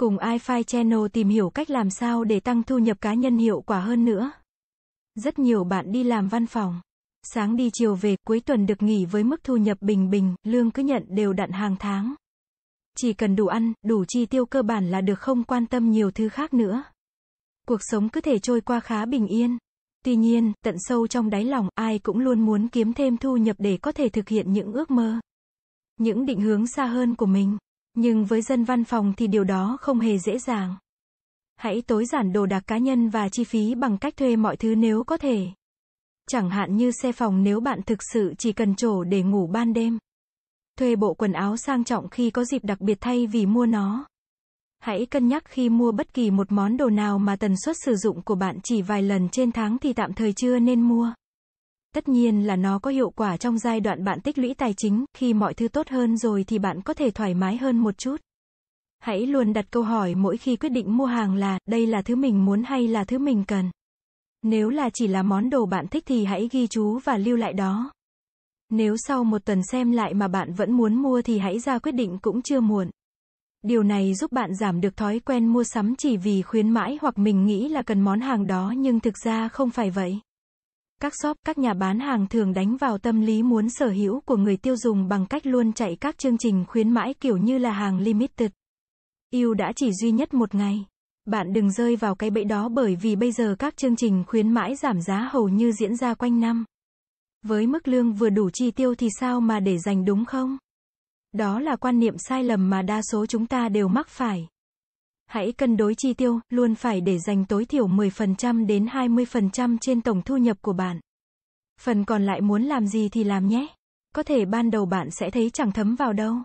Cùng iFi Channel tìm hiểu cách làm sao để tăng thu nhập cá nhân hiệu quả hơn nữa. Rất nhiều bạn đi làm văn phòng. Sáng đi chiều về, cuối tuần được nghỉ với mức thu nhập bình bình, lương cứ nhận đều đặn hàng tháng. Chỉ cần đủ ăn, đủ chi tiêu cơ bản là được không quan tâm nhiều thứ khác nữa. Cuộc sống cứ thể trôi qua khá bình yên. Tuy nhiên, tận sâu trong đáy lòng, ai cũng luôn muốn kiếm thêm thu nhập để có thể thực hiện những ước mơ. Những định hướng xa hơn của mình. Nhưng với dân văn phòng thì điều đó không hề dễ dàng. Hãy tối giản đồ đạc cá nhân và chi phí bằng cách thuê mọi thứ nếu có thể. Chẳng hạn như xe phòng nếu bạn thực sự chỉ cần chỗ để ngủ ban đêm. Thuê bộ quần áo sang trọng khi có dịp đặc biệt thay vì mua nó. Hãy cân nhắc khi mua bất kỳ một món đồ nào mà tần suất sử dụng của bạn chỉ vài lần trên tháng thì tạm thời chưa nên mua. Tất nhiên là nó có hiệu quả trong giai đoạn bạn tích lũy tài chính, khi mọi thứ tốt hơn rồi thì bạn có thể thoải mái hơn một chút. Hãy luôn đặt câu hỏi mỗi khi quyết định mua hàng là, đây là thứ mình muốn hay là thứ mình cần. Nếu là chỉ là món đồ bạn thích thì hãy ghi chú và lưu lại đó. Nếu sau một tuần xem lại mà bạn vẫn muốn mua thì hãy ra quyết định cũng chưa muộn. Điều này giúp bạn giảm được thói quen mua sắm chỉ vì khuyến mãi hoặc mình nghĩ là cần món hàng đó nhưng thực ra không phải vậy. Các shop, các nhà bán hàng thường đánh vào tâm lý muốn sở hữu của người tiêu dùng bằng cách luôn chạy các chương trình khuyến mãi kiểu như là hàng limited. Yêu đã chỉ duy nhất một ngày. Bạn đừng rơi vào cái bẫy đó bởi vì bây giờ các chương trình khuyến mãi giảm giá hầu như diễn ra quanh năm. Với mức lương vừa đủ chi tiêu thì sao mà để dành đúng không? Đó là quan niệm sai lầm mà đa số chúng ta đều mắc phải. Hãy cân đối chi tiêu, luôn phải để dành tối thiểu 10% đến 20% trên tổng thu nhập của bạn. Phần còn lại muốn làm gì thì làm nhé. Có thể ban đầu bạn sẽ thấy chẳng thấm vào đâu.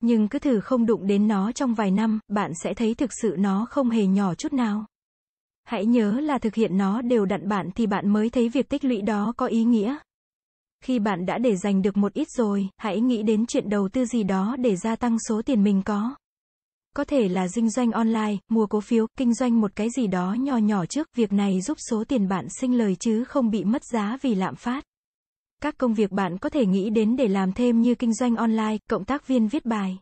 Nhưng cứ thử không đụng đến nó trong vài năm, bạn sẽ thấy thực sự nó không hề nhỏ chút nào. Hãy nhớ là thực hiện nó đều đặn bạn thì bạn mới thấy việc tích lũy đó có ý nghĩa. Khi bạn đã để dành được một ít rồi, hãy nghĩ đến chuyện đầu tư gì đó để gia tăng số tiền mình có. Có thể là kinh doanh online, mua cổ phiếu, kinh doanh một cái gì đó nhỏ nhỏ trước, việc này giúp số tiền bạn sinh lời chứ không bị mất giá vì lạm phát. Các công việc bạn có thể nghĩ đến để làm thêm như kinh doanh online, cộng tác viên viết bài.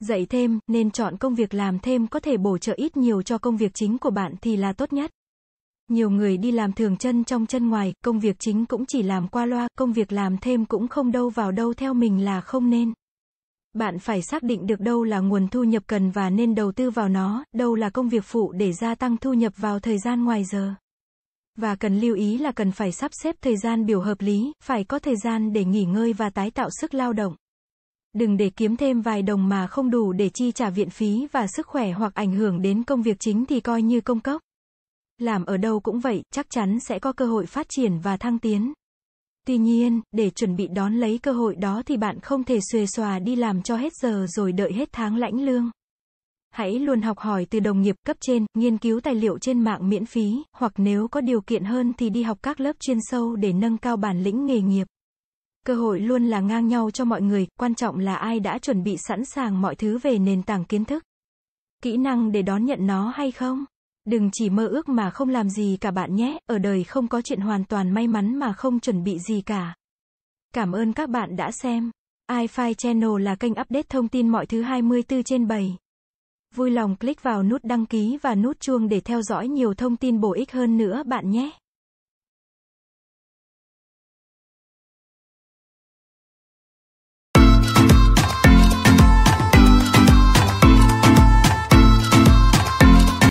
Dạy thêm, nên chọn công việc làm thêm có thể bổ trợ ít nhiều cho công việc chính của bạn thì là tốt nhất. Nhiều người đi làm thường chân trong chân ngoài, công việc chính cũng chỉ làm qua loa, công việc làm thêm cũng không đâu vào đâu theo mình là không nên. Bạn phải xác định được đâu là nguồn thu nhập cần và nên đầu tư vào nó, đâu là công việc phụ để gia tăng thu nhập vào thời gian ngoài giờ. Và cần lưu ý là cần phải sắp xếp thời gian biểu hợp lý, phải có thời gian để nghỉ ngơi và tái tạo sức lao động. Đừng để kiếm thêm vài đồng mà không đủ để chi trả viện phí và sức khỏe hoặc ảnh hưởng đến công việc chính thì coi như công cốc. Làm ở đâu cũng vậy, chắc chắn sẽ có cơ hội phát triển và thăng tiến. Tuy nhiên, để chuẩn bị đón lấy cơ hội đó thì bạn không thể xuề xòa đi làm cho hết giờ rồi đợi hết tháng lãnh lương. Hãy luôn học hỏi từ đồng nghiệp cấp trên, nghiên cứu tài liệu trên mạng miễn phí, hoặc nếu có điều kiện hơn thì đi học các lớp chuyên sâu để nâng cao bản lĩnh nghề nghiệp. Cơ hội luôn là ngang nhau cho mọi người, quan trọng là ai đã chuẩn bị sẵn sàng mọi thứ về nền tảng kiến thức. Kỹ năng để đón nhận nó hay không? Đừng chỉ mơ ước mà không làm gì cả bạn nhé, ở đời không có chuyện hoàn toàn may mắn mà không chuẩn bị gì cả. Cảm ơn các bạn đã xem. iFi Channel là kênh update thông tin mọi thứ 24 trên 7. Vui lòng click vào nút đăng ký và nút chuông để theo dõi nhiều thông tin bổ ích hơn nữa bạn nhé.